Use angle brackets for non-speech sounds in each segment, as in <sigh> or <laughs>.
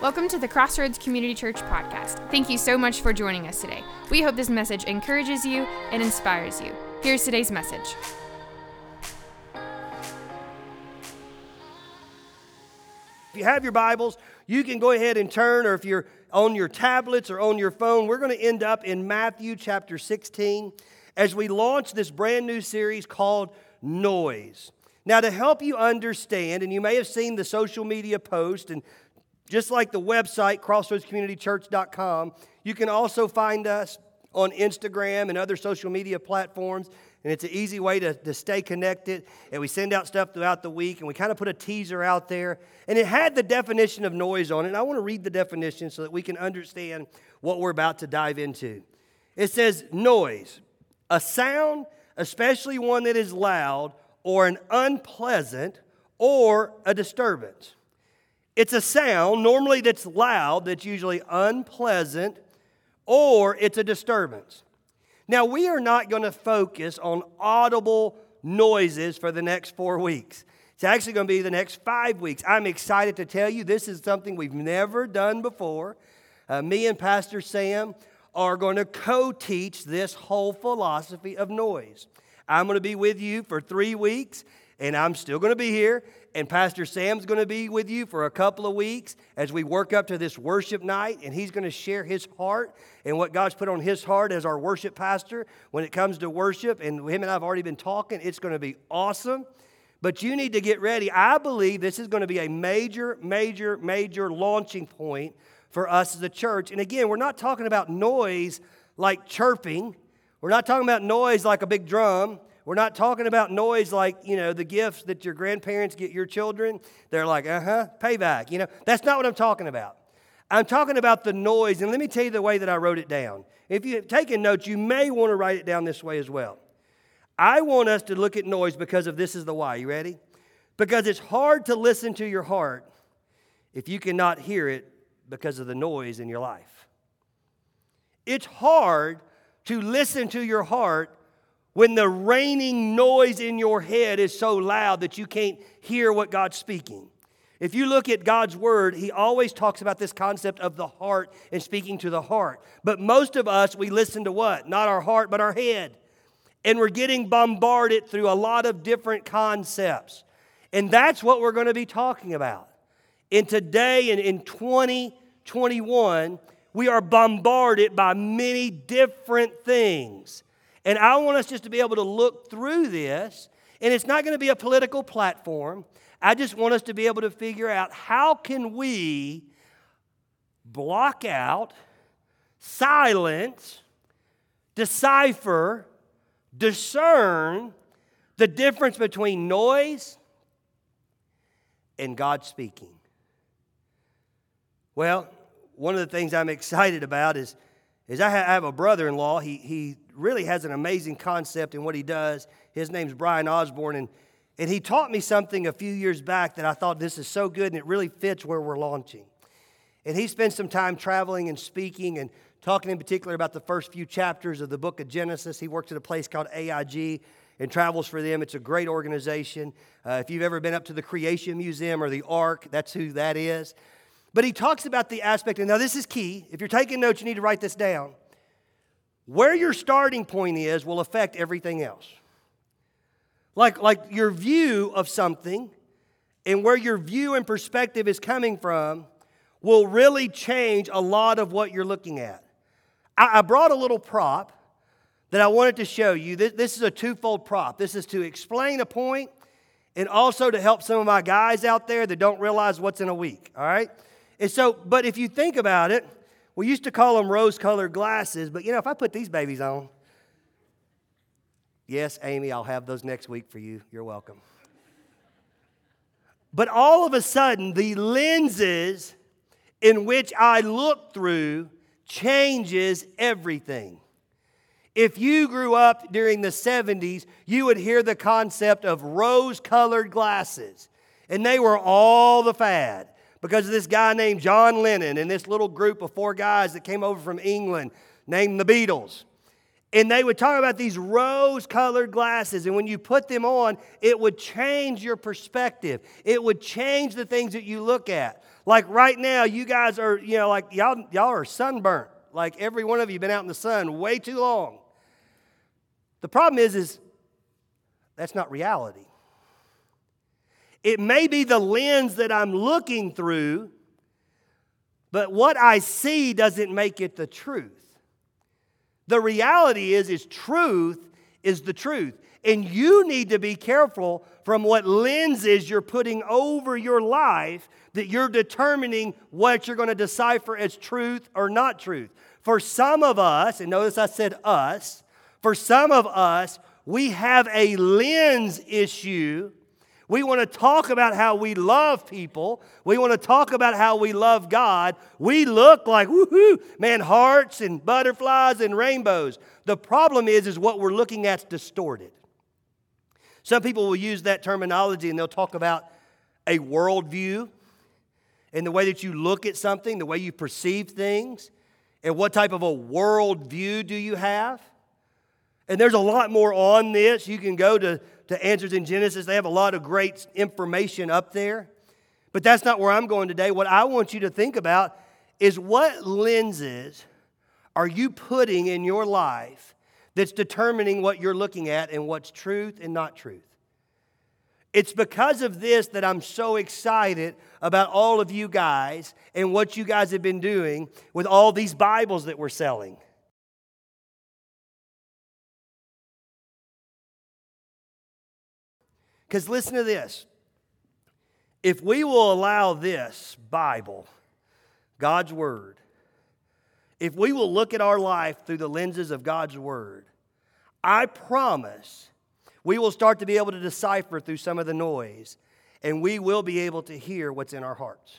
Welcome to the Crossroads Community Church podcast. Thank you so much for joining us today. We hope this message encourages you and inspires you. Here's today's message. If you have your Bibles, you can go ahead and turn, or if you're on your tablets or on your phone, we're going to end up in Matthew chapter 16 as we launch this brand new series called Noise. Now, to help you understand, and you may have seen the social media post, and just like the website, crossroadscommunitychurch.com, you can also find us on Instagram and other social media platforms. And it's an easy way to, to stay connected. And we send out stuff throughout the week, and we kind of put a teaser out there. And it had the definition of noise on it. And I want to read the definition so that we can understand what we're about to dive into. It says, noise, a sound, especially one that is loud or an unpleasant or a disturbance. It's a sound, normally that's loud, that's usually unpleasant, or it's a disturbance. Now, we are not going to focus on audible noises for the next four weeks. It's actually going to be the next five weeks. I'm excited to tell you this is something we've never done before. Uh, me and Pastor Sam are going to co teach this whole philosophy of noise. I'm going to be with you for three weeks, and I'm still going to be here. And Pastor Sam's going to be with you for a couple of weeks as we work up to this worship night, and he's going to share his heart and what God's put on his heart as our worship pastor when it comes to worship. And him and I have already been talking. It's going to be awesome. But you need to get ready. I believe this is going to be a major, major, major launching point for us as a church. And again, we're not talking about noise like chirping. We're not talking about noise like a big drum. We're not talking about noise like, you know, the gifts that your grandparents get your children. They're like, uh huh, payback. You know, that's not what I'm talking about. I'm talking about the noise. And let me tell you the way that I wrote it down. If you've taken notes, you may want to write it down this way as well. I want us to look at noise because of this is the why. You ready? Because it's hard to listen to your heart if you cannot hear it because of the noise in your life. It's hard to listen to your heart when the raining noise in your head is so loud that you can't hear what God's speaking. If you look at God's word, he always talks about this concept of the heart and speaking to the heart. But most of us, we listen to what? Not our heart, but our head. And we're getting bombarded through a lot of different concepts. And that's what we're going to be talking about. And today, and in 2021, we are bombarded by many different things. And I want us just to be able to look through this, and it's not going to be a political platform. I just want us to be able to figure out how can we block out, silence, decipher, discern the difference between noise and God speaking. Well, one of the things I'm excited about is, is I have a brother in law. He, he really has an amazing concept in what he does. His name's Brian Osborne, and, and he taught me something a few years back that I thought this is so good and it really fits where we're launching. And he spent some time traveling and speaking and talking in particular about the first few chapters of the book of Genesis. He works at a place called AIG and travels for them. It's a great organization. Uh, if you've ever been up to the Creation Museum or the Ark, that's who that is. But he talks about the aspect, and now this is key. If you're taking notes, you need to write this down. Where your starting point is will affect everything else. Like, like your view of something and where your view and perspective is coming from will really change a lot of what you're looking at. I, I brought a little prop that I wanted to show you. This, this is a twofold prop. This is to explain a point and also to help some of my guys out there that don't realize what's in a week, all right? And so, but if you think about it, we used to call them rose colored glasses, but you know, if I put these babies on, yes, Amy, I'll have those next week for you. You're welcome. But all of a sudden, the lenses in which I look through changes everything. If you grew up during the 70s, you would hear the concept of rose colored glasses, and they were all the fad because of this guy named John Lennon and this little group of four guys that came over from England named the Beatles. And they would talk about these rose colored glasses. And when you put them on, it would change your perspective. It would change the things that you look at. Like right now, you guys are, you know, like y'all, y'all are sunburnt. Like every one of you been out in the sun way too long. The problem is, is that's not reality. It may be the lens that I'm looking through, but what I see doesn't make it the truth. The reality is, is truth is the truth. And you need to be careful from what lenses you're putting over your life that you're determining what you're going to decipher as truth or not truth. For some of us, and notice I said us, for some of us, we have a lens issue we want to talk about how we love people. We want to talk about how we love God. We look like, woohoo, man, hearts and butterflies and rainbows. The problem is, is what we're looking at's distorted. Some people will use that terminology and they'll talk about a worldview and the way that you look at something, the way you perceive things, and what type of a worldview do you have. And there's a lot more on this. You can go to to Answers in Genesis. They have a lot of great information up there. But that's not where I'm going today. What I want you to think about is what lenses are you putting in your life that's determining what you're looking at and what's truth and not truth? It's because of this that I'm so excited about all of you guys and what you guys have been doing with all these Bibles that we're selling. Because listen to this. If we will allow this Bible, God's Word, if we will look at our life through the lenses of God's Word, I promise we will start to be able to decipher through some of the noise and we will be able to hear what's in our hearts.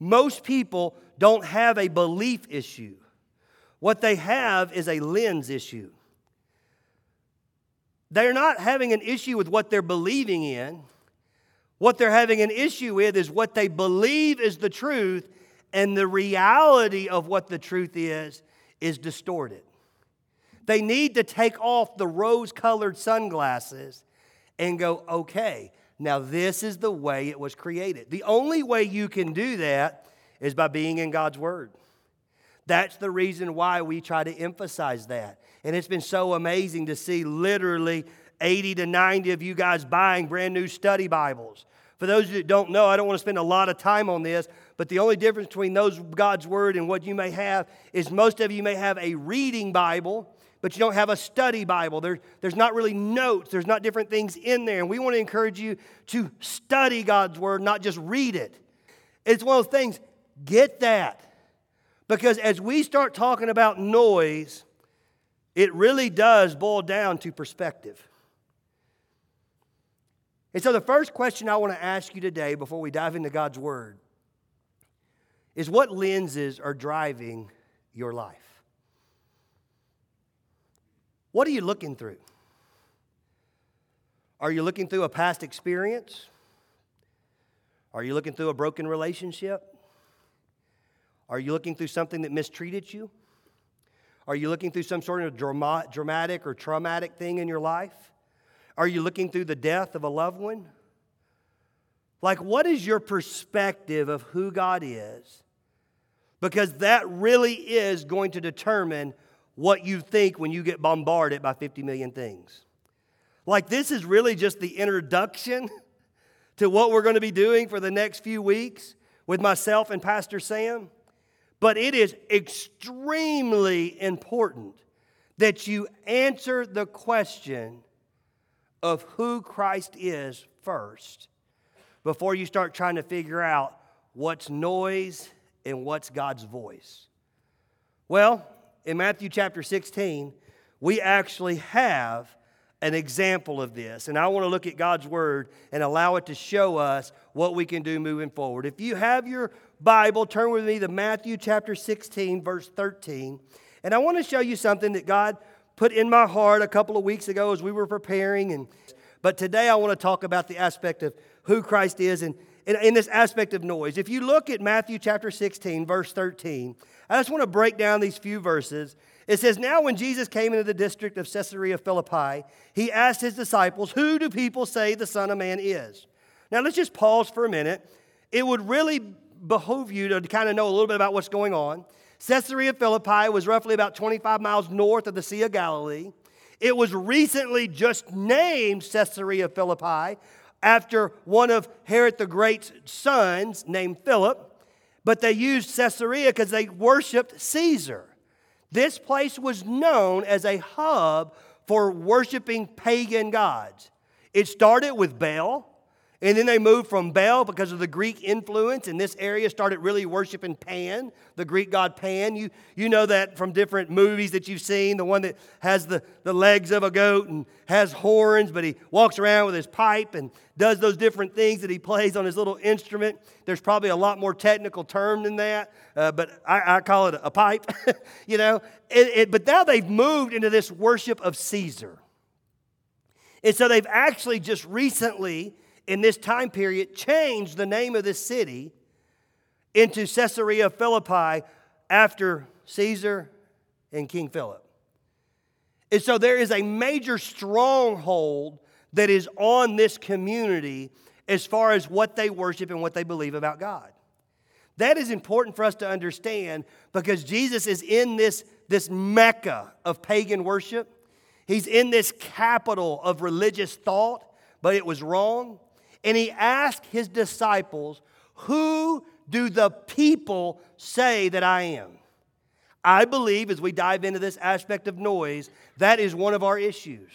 Most people don't have a belief issue, what they have is a lens issue. They're not having an issue with what they're believing in. What they're having an issue with is what they believe is the truth, and the reality of what the truth is is distorted. They need to take off the rose colored sunglasses and go, okay, now this is the way it was created. The only way you can do that is by being in God's Word. That's the reason why we try to emphasize that. And it's been so amazing to see literally 80 to 90 of you guys buying brand new study Bibles. For those that don't know, I don't want to spend a lot of time on this, but the only difference between those God's Word and what you may have is most of you may have a reading Bible, but you don't have a study Bible. There, there's not really notes, there's not different things in there. And we want to encourage you to study God's Word, not just read it. It's one of those things, get that. Because as we start talking about noise, it really does boil down to perspective. And so, the first question I want to ask you today before we dive into God's Word is what lenses are driving your life? What are you looking through? Are you looking through a past experience? Are you looking through a broken relationship? Are you looking through something that mistreated you? Are you looking through some sort of drama, dramatic or traumatic thing in your life? Are you looking through the death of a loved one? Like, what is your perspective of who God is? Because that really is going to determine what you think when you get bombarded by 50 million things. Like, this is really just the introduction <laughs> to what we're going to be doing for the next few weeks with myself and Pastor Sam. But it is extremely important that you answer the question of who Christ is first before you start trying to figure out what's noise and what's God's voice. Well, in Matthew chapter 16, we actually have an example of this. And I want to look at God's word and allow it to show us what we can do moving forward. If you have your Bible, turn with me to Matthew chapter 16, verse 13. And I want to show you something that God put in my heart a couple of weeks ago as we were preparing. And, but today I want to talk about the aspect of who Christ is and in, in this aspect of noise. If you look at Matthew chapter 16, verse 13, I just want to break down these few verses It says, Now when Jesus came into the district of Caesarea Philippi, he asked his disciples, Who do people say the Son of Man is? Now let's just pause for a minute. It would really behoove you to kind of know a little bit about what's going on. Caesarea Philippi was roughly about 25 miles north of the Sea of Galilee. It was recently just named Caesarea Philippi after one of Herod the Great's sons named Philip, but they used Caesarea because they worshiped Caesar. This place was known as a hub for worshiping pagan gods. It started with Baal, and then they moved from Baal because of the Greek influence, and this area started really worshiping Pan, the Greek god Pan. You, you know that from different movies that you've seen, the one that has the, the legs of a goat and has horns, but he walks around with his pipe and does those different things that he plays on his little instrument. There's probably a lot more technical term than that, uh, but I, I, call it a pipe, <laughs> you know. It, it, but now they've moved into this worship of Caesar. And so they've actually just recently in this time period changed the name of this city into Caesarea Philippi after Caesar and King Philip. And so there is a major stronghold that is on this community as far as what they worship and what they believe about God. That is important for us to understand because Jesus is in this, this mecca of pagan worship. He's in this capital of religious thought, but it was wrong and he asked his disciples, Who do the people say that I am? I believe as we dive into this aspect of noise, that is one of our issues.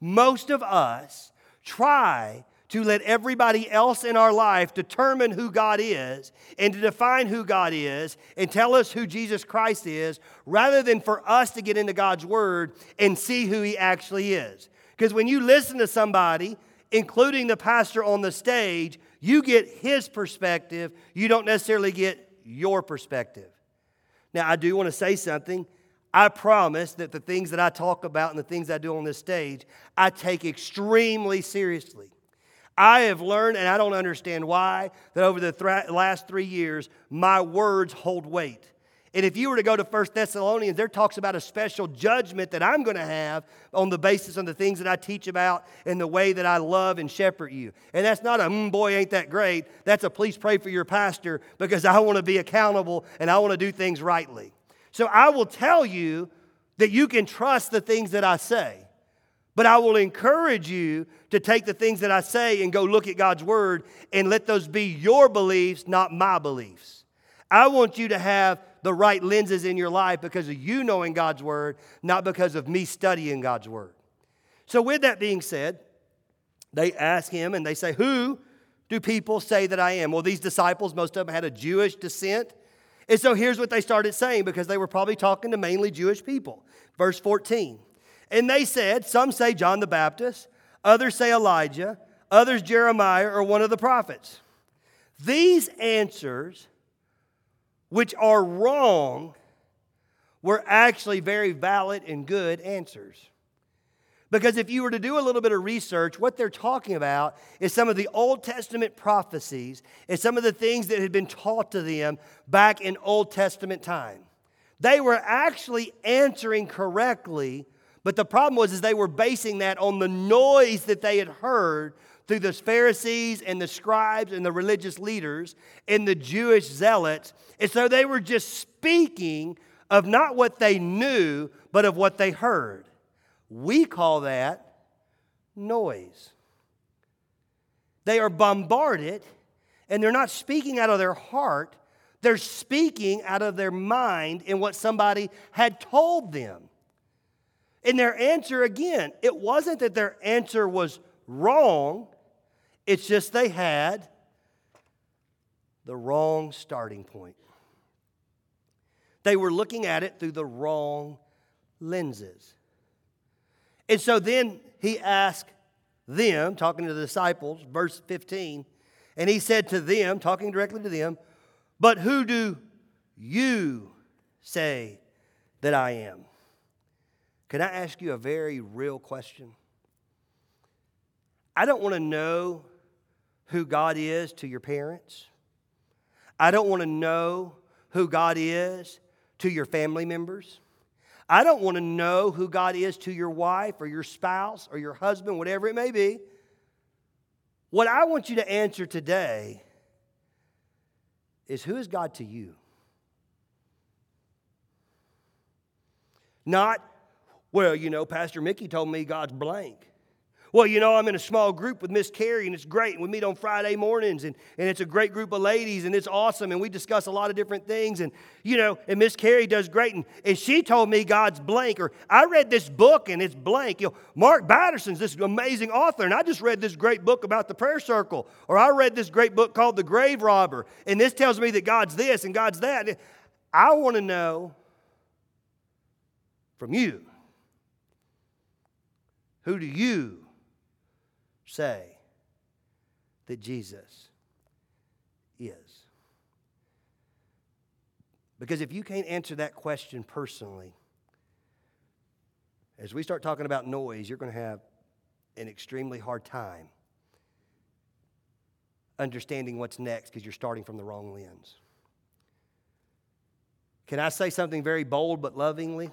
Most of us try to let everybody else in our life determine who God is and to define who God is and tell us who Jesus Christ is rather than for us to get into God's Word and see who He actually is. Because when you listen to somebody including the pastor on the stage, you get his perspective. You don't necessarily get your perspective. Now, I do want to say something. I promise that the things that I talk about and the things I do on this stage, I take extremely seriously. I have learned, and I don't understand why, that over the th- last three years, my words hold weight. And if you were to go to First Thessalonians, there talks about a special judgment that I'm going to have on the basis of the things that I teach about and the way that I love and shepherd you. And that's not a, mm, boy, ain't that great. That's a please pray for your pastor because I want to be accountable and I want to do things rightly. So I will tell you that you can trust the things that I say. But I will encourage you to take the things that I say and go look at God's word and let those be your beliefs, not my beliefs. I want you to have the right lenses in your life because of you knowing God's word, not because of me studying God's word. So, with that being said, they ask him and they say, Who do people say that I am? Well, these disciples, most of them had a Jewish descent. And so here's what they started saying because they were probably talking to mainly Jewish people. Verse 14. And they said, Some say John the Baptist, others say Elijah, others Jeremiah or one of the prophets. These answers which are wrong, were actually very valid and good answers. Because if you were to do a little bit of research, what they're talking about is some of the Old Testament prophecies and some of the things that had been taught to them back in Old Testament time. They were actually answering correctly, but the problem was is they were basing that on the noise that they had heard through the Pharisees and the scribes and the religious leaders and the Jewish zealots. And so they were just speaking of not what they knew, but of what they heard. We call that noise. They are bombarded and they're not speaking out of their heart, they're speaking out of their mind in what somebody had told them. And their answer, again, it wasn't that their answer was wrong, it's just they had the wrong starting point. They were looking at it through the wrong lenses. And so then he asked them, talking to the disciples, verse 15, and he said to them, talking directly to them, But who do you say that I am? Can I ask you a very real question? I don't want to know who God is to your parents. I don't want to know who God is to your family members. I don't want to know who God is to your wife or your spouse or your husband, whatever it may be. What I want you to answer today is who is God to you? Not, well, you know, Pastor Mickey told me God's blank. Well, you know, I'm in a small group with Miss Carrie, and it's great. And we meet on Friday mornings, and, and it's a great group of ladies, and it's awesome. And we discuss a lot of different things. And, you know, and Miss Carrie does great. And, and she told me God's blank. Or I read this book, and it's blank. You know, Mark Batterson's this amazing author, and I just read this great book about the prayer circle. Or I read this great book called The Grave Robber, and this tells me that God's this and God's that. I want to know from you who do you say that Jesus is? Because if you can't answer that question personally, as we start talking about noise, you're going to have an extremely hard time understanding what's next because you're starting from the wrong lens. Can I say something very bold but lovingly?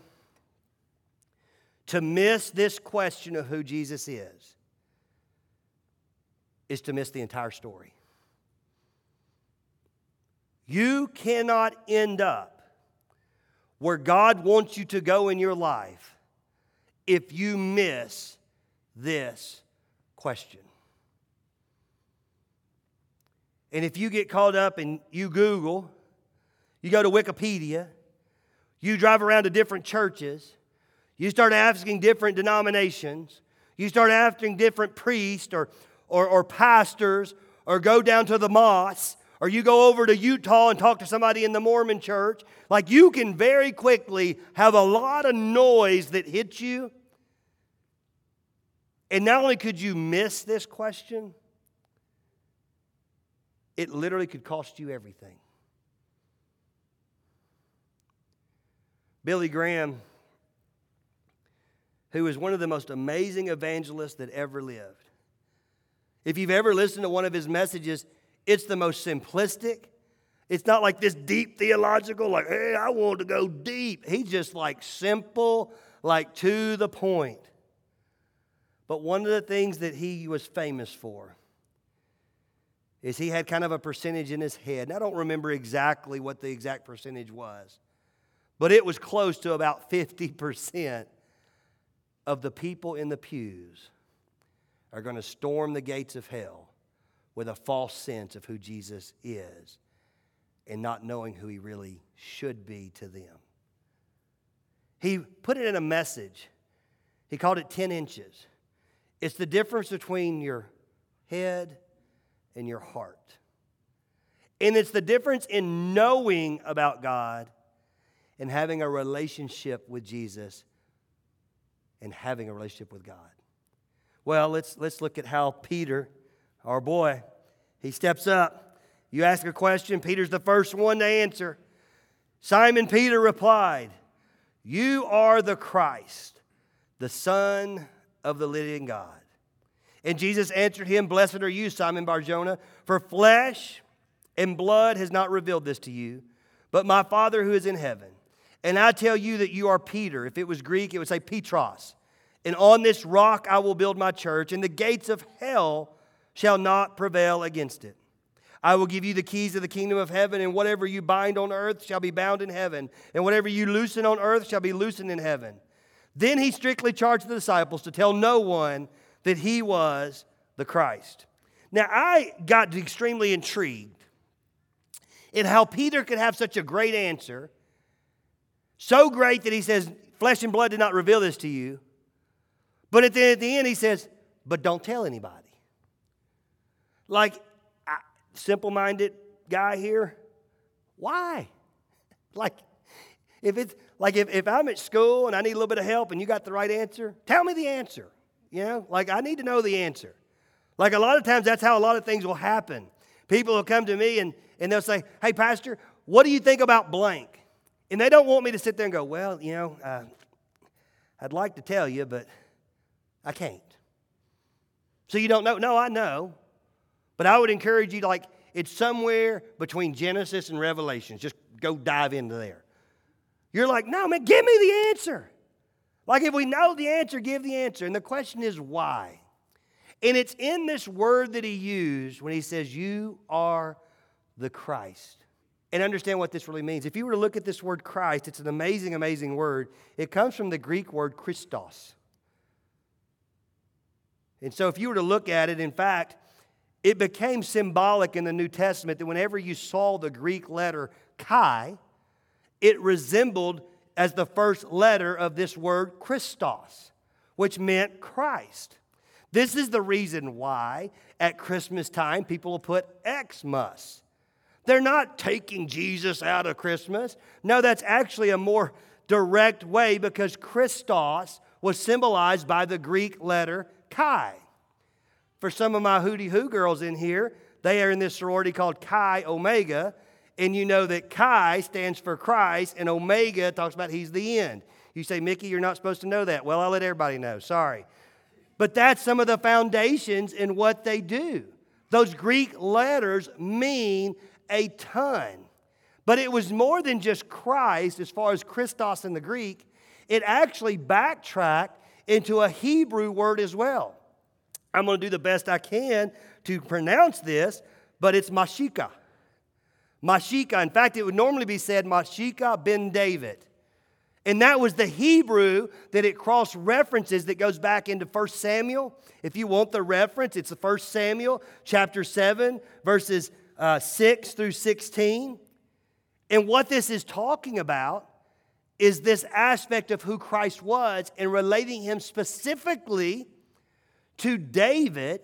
To miss this question of who Jesus is is to miss the entire story. You cannot end up where God wants you to go in your life if you miss this question. And if you get caught up and you Google, you go to Wikipedia, you drive around to different churches, you start asking different denominations, you start asking different priests or or, or pastors or go down to the mosque or you go over to Utah and talk to somebody in the Mormon church, like you can very quickly have a lot of noise that hits you. And not only could you miss this question, it literally could cost you everything. Billy Graham, who is one of the most amazing evangelists that ever lived, if you've ever listened to one of his messages, it's the most simplistic. It's not like this deep theological, like, hey, I want to go deep. He's just like simple, like to the point. But one of the things that he was famous for is he had kind of a percentage in his head. And I don't remember exactly what the exact percentage was, but it was close to about 50% of the people in the pews are going to storm the gates of hell with a false sense of who Jesus is and not knowing who he really should be to them. He put it in a message. He called it 10 inches. It's the difference between your head and your heart. And it's the difference in knowing about God and having a relationship with Jesus and having a relationship with God. Well, let's, let's look at how Peter, our boy, he steps up. You ask a question, Peter's the first one to answer. Simon Peter replied, You are the Christ, the Son of the living God. And Jesus answered him, Blessed are you, Simon Barjona, for flesh and blood has not revealed this to you, but my Father who is in heaven. And I tell you that you are Peter. If it was Greek, it would say Petros and on this rock I will build my church, and the gates of hell shall not prevail against it. I will give you the keys of the kingdom of heaven, and whatever you bind on earth shall be bound in heaven, and whatever you loosen on earth shall be loosened in heaven. Then he strictly charged the disciples to tell no one that he was the Christ. Now, I got extremely intrigued in how Peter could have such a great answer, so great that he says, Flesh and blood did not reveal this to you but at the, at the end, he says, but don't tell anybody. Like, simple minded guy here, why? <laughs> Like, if it's like if, if I'm at school and I need a little bit of help and you got the right answer, tell me the answer. You know, like I need to know the answer. Like a lot of times, that's how a lot of things will happen. People will come to me and, and they'll say, Hey, Pastor, what do you think about blank? And they don't want me to sit there and go, Well, you know, uh, I'd like to tell you, but I can't. So you don't know? No, I know. But I would encourage you like, it's somewhere between Genesis and Revelations. Just go dive into there. You're like, no, man, give me the answer. Like, if we know the answer, give the answer. And the question is, why? And it's in this word that he used when he says, You are the Christ. And understand what this really means. If you were to look at this word Christ, it's an amazing, amazing word. It comes from the Greek word Christos. And so, if you were to look at it, in fact, it became symbolic in the New Testament that whenever you saw the Greek letter chi, it resembled as the first letter of this word Christos, which meant Christ. This is the reason why at Christmas time people will put Xmas. They're not taking Jesus out of Christmas. No, that's actually a more direct way because Christos was symbolized by the Greek letter chi. For some of my hootie hoo girls in here, they are in this sorority called Chi Omega, and you know that Chi stands for Christ, and Omega talks about He's the end. You say, Mickey, you're not supposed to know that. Well, I'll let everybody know. Sorry. But that's some of the foundations in what they do. Those Greek letters mean a ton. But it was more than just Christ as far as Christos in the Greek, it actually backtracked into a Hebrew word as well. I'm going to do the best I can to pronounce this, but it's Mashika. Mashika. In fact, it would normally be said Mashika ben David. And that was the Hebrew that it cross references that goes back into 1 Samuel. If you want the reference, it's the 1 Samuel chapter 7, verses uh, 6 through 16. And what this is talking about is this aspect of who Christ was and relating him specifically to David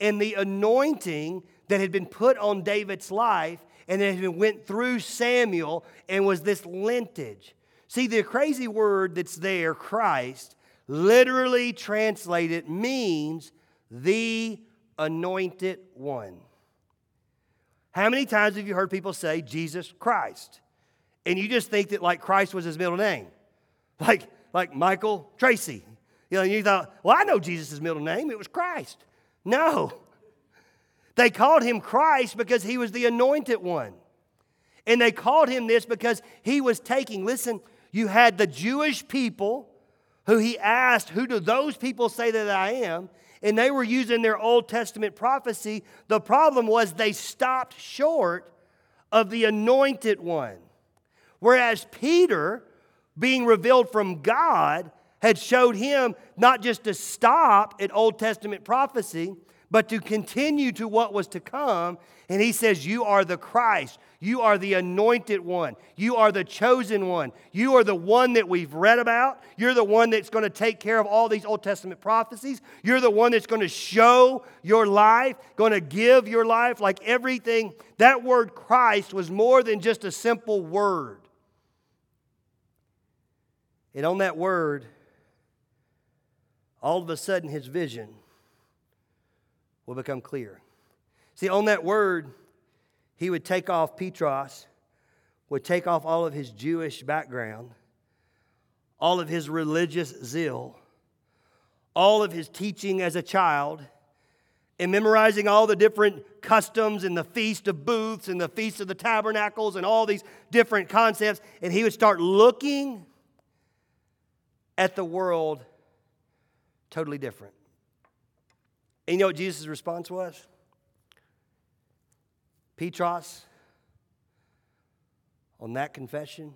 and the anointing that had been put on David's life and that went through Samuel and was this lintage. See, the crazy word that's there, Christ, literally translated means the anointed one. How many times have you heard people say Jesus Christ? And you just think that like Christ was his middle name. Like, like Michael Tracy. You know, and you thought, well, I know Jesus' middle name. It was Christ. No. They called him Christ because he was the anointed one. And they called him this because he was taking, listen, you had the Jewish people who he asked, Who do those people say that I am? And they were using their Old Testament prophecy. The problem was they stopped short of the anointed one. Whereas Peter, being revealed from God, had showed him not just to stop at Old Testament prophecy, but to continue to what was to come. And he says, You are the Christ. You are the anointed one. You are the chosen one. You are the one that we've read about. You're the one that's going to take care of all these Old Testament prophecies. You're the one that's going to show your life, going to give your life like everything. That word Christ was more than just a simple word. And on that word, all of a sudden his vision will become clear. See, on that word, he would take off Petros, would take off all of his Jewish background, all of his religious zeal, all of his teaching as a child, and memorizing all the different customs and the Feast of Booths and the Feast of the Tabernacles and all these different concepts. And he would start looking at the world totally different. And you know what Jesus' response was? Petros, on that confession,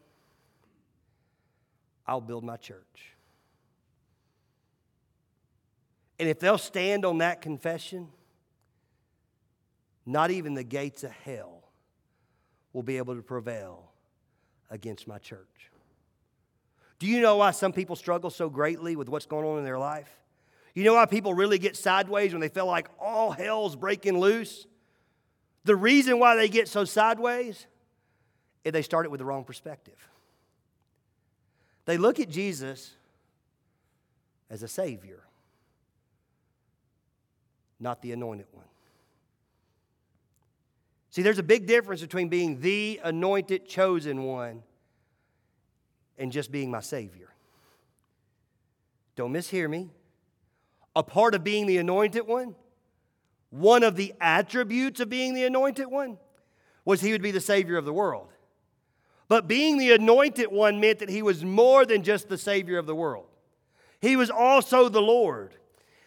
I'll build my church. And if they'll stand on that confession, not even the gates of hell will be able to prevail against my church. Do you know why some people struggle so greatly with what's going on in their life? You know why people really get sideways when they feel like all hell's breaking loose? The reason why they get so sideways is they start it with the wrong perspective. They look at Jesus as a Savior, not the anointed one. See, there's a big difference between being the anointed, chosen one and just being my Savior. Don't mishear me a part of being the anointed one, one of the attributes of being the anointed one, was he would be the Savior of the world. But being the anointed one meant that he was more than just the Savior of the world. He was also the Lord.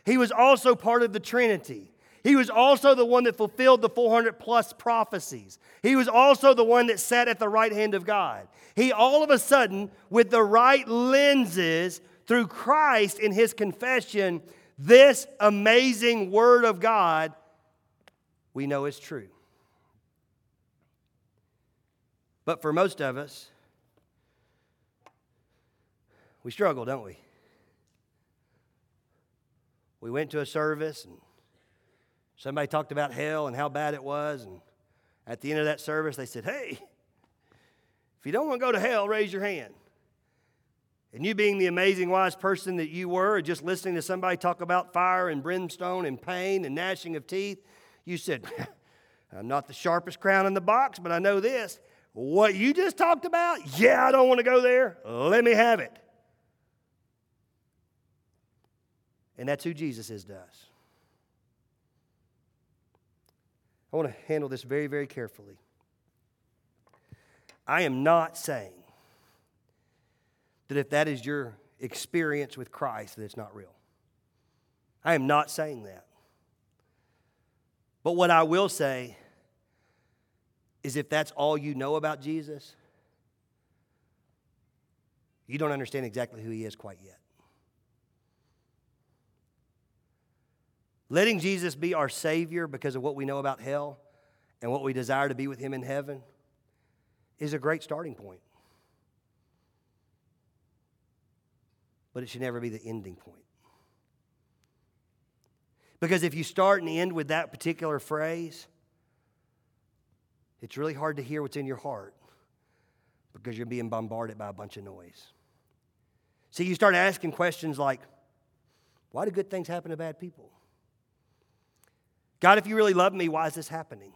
He was also part of the Trinity. He was also the one that fulfilled the 400 plus prophecies. He was also the one that sat at the right hand of God. He all of a sudden, with the right lenses through Christ in his confession, this amazing word of God we know is true. But for most of us, we struggle, don't we? We went to a service and somebody talked about hell and how bad it was. And at the end of that service, they said, Hey, if you don't want to go to hell, raise your hand. And you, being the amazing wise person that you were, just listening to somebody talk about fire and brimstone and pain and gnashing of teeth, you said, <laughs> I'm not the sharpest crown in the box, but I know this. What you just talked about? Yeah, I don't want to go there. Let me have it. And that's who Jesus is to us. I want to handle this very, very carefully. I am not saying that if that is your experience with Christ, that it's not real. I am not saying that. But what I will say is if that's all you know about Jesus, you don't understand exactly who he is quite yet. Letting Jesus be our Savior because of what we know about hell and what we desire to be with Him in heaven is a great starting point. But it should never be the ending point. Because if you start and end with that particular phrase, it's really hard to hear what's in your heart because you're being bombarded by a bunch of noise. See, you start asking questions like, why do good things happen to bad people? God, if you really love me, why is this happening?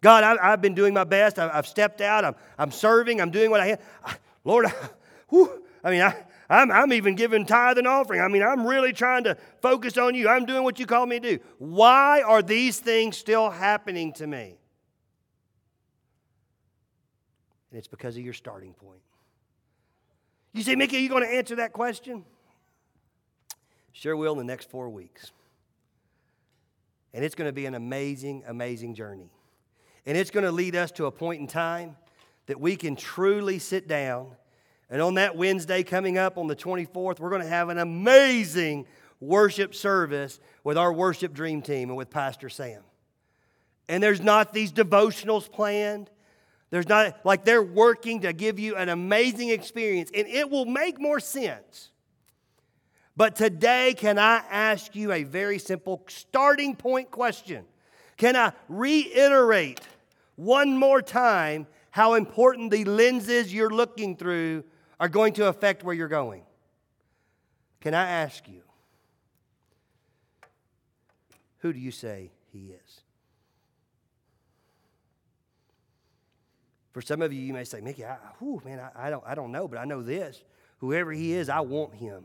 God, I, have been doing my best. I, have stepped out. I'm, I'm serving. I'm doing what I can. Lord, I, <laughs> whew, I mean, I, I'm, I'm even giving tithe and offering. I mean, I'm really trying to focus on you. I'm doing what you call me to do. Why are these things still happening to me? And it's because of your starting point. You say, Mickey, are you going to answer that question? Sure will in the next four weeks. And it's going to be an amazing, amazing journey. And it's going to lead us to a point in time that we can truly sit down. And on that Wednesday coming up on the 24th, we're going to have an amazing worship service with our worship dream team and with Pastor Sam. And there's not these devotionals planned. There's not, like, they're working to give you an amazing experience, and it will make more sense. But today, can I ask you a very simple starting point question? Can I reiterate one more time how important the lenses you're looking through are going to affect where you're going? Can I ask you, who do you say he is? For some of you, you may say, Mickey, I, whew, man, I, I, don't, I don't know, but I know this. Whoever he is, I want him.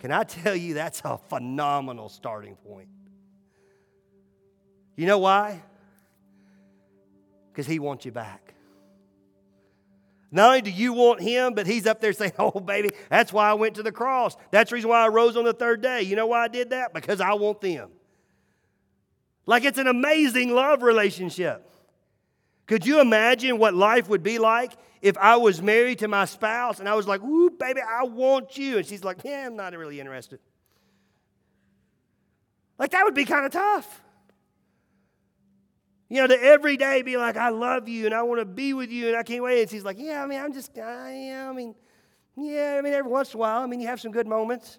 Can I <laughs> tell you that's a phenomenal starting point? You know why? Because he wants you back. Not only do you want him, but he's up there saying, <laughs> Oh, baby, that's why I went to the cross. That's the reason why I rose on the third day. You know why I did that? Because I want them. Like it's an amazing love relationship. Could you imagine what life would be like if I was married to my spouse and I was like, Ooh, baby, I want you. And she's like, Yeah, I'm not really interested. Like, that would be kind of tough. You know, to every day be like, I love you and I want to be with you and I can't wait. And she's like, Yeah, I mean, I'm just, I, I mean, yeah, I mean, every once in a while, I mean, you have some good moments.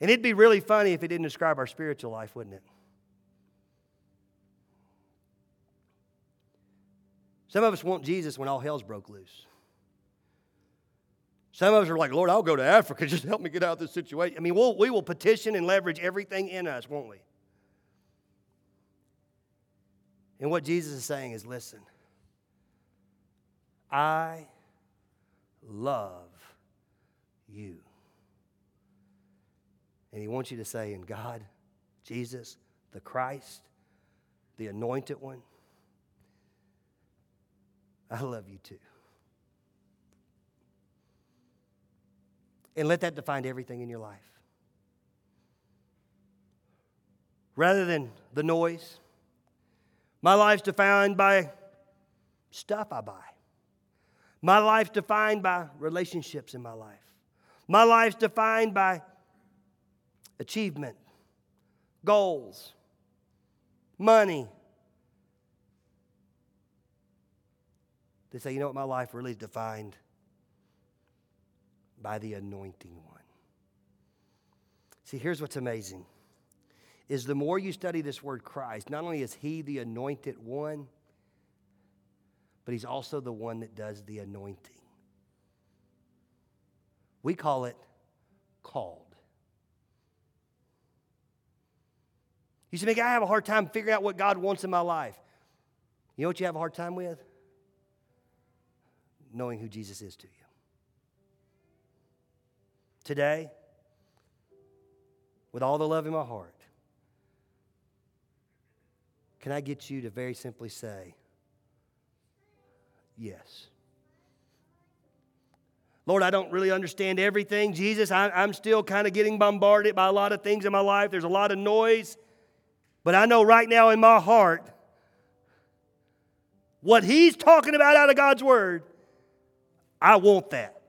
And it'd be really funny if it didn't describe our spiritual life, wouldn't it? Some of us want Jesus when all hell's broke loose. Some of us are like, Lord, I'll go to Africa. <laughs> Just help me get out of this situation. I mean, we'll, we will petition and leverage everything in us, won't we? And what Jesus is saying is listen, I love you. And he wants you to say, in God, Jesus, the Christ, the anointed one. I love you too. And let that define everything in your life. Rather than the noise, my life's defined by stuff I buy. My life's defined by relationships in my life. My life's defined by achievement, goals, money. They say, you know what, my life really is defined by the anointing one. See, here's what's amazing is the more you study this word Christ, not only is he the anointed one, but he's also the one that does the anointing. We call it called. You say, I have a hard time figuring out what God wants in my life. You know what you have a hard time with? Knowing who Jesus is to you. Today, with all the love in my heart, can I get you to very simply say, Yes. Lord, I don't really understand everything. Jesus, I, am still kind of getting bombarded by a lot of things in my life. There's a lot of noise. But I know right now in my heart what He's talking about out of God's Word, I want that.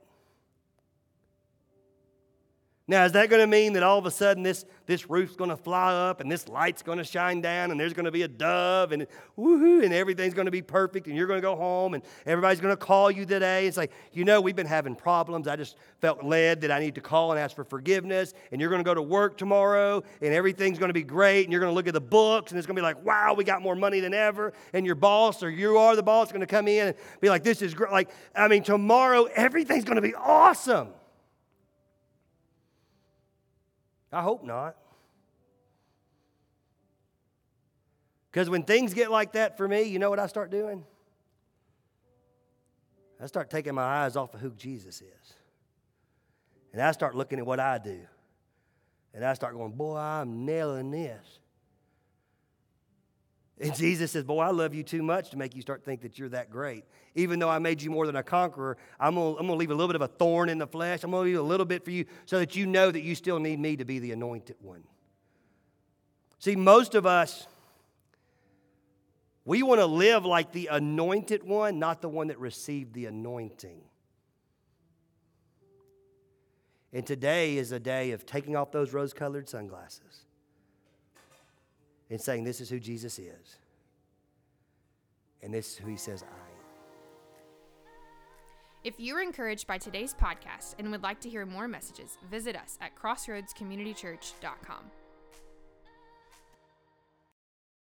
Now, is that going to mean that all of a sudden this, this roof's going to fly up and this light's going to shine down and there's going to be a dove and woohoo and everything's going to be perfect and you're going to go home and everybody's going to call you today? It's like, you know, we've been having problems. I just felt led that I need to call and ask for forgiveness and you're going to go to work tomorrow and everything's going to be great and you're going to look at the books and it's going to be like, wow, we got more money than ever. And your boss or you are the boss going to come in and be like, this is great. Like, I mean, tomorrow everything's going to be awesome. I hope not. Because when things get like that for me, you know what I start doing? I start taking my eyes off of who Jesus is. And I start looking at what I do. And I start going, boy, I'm nailing this. And Jesus says, Boy, I love you too much to make you start think that you're that great. Even though I made you more than a conqueror, I'm going to leave a little bit of a thorn in the flesh. I'm going to leave a little bit for you so that you know that you still need me to be the anointed one. See, most of us, we want to live like the anointed one, not the one that received the anointing. And today is a day of taking off those rose colored sunglasses and saying, This is who Jesus is. And this is who he says I am. If you're encouraged by today's podcast and would like to hear more messages, visit us at crossroadscommunitychurch.com.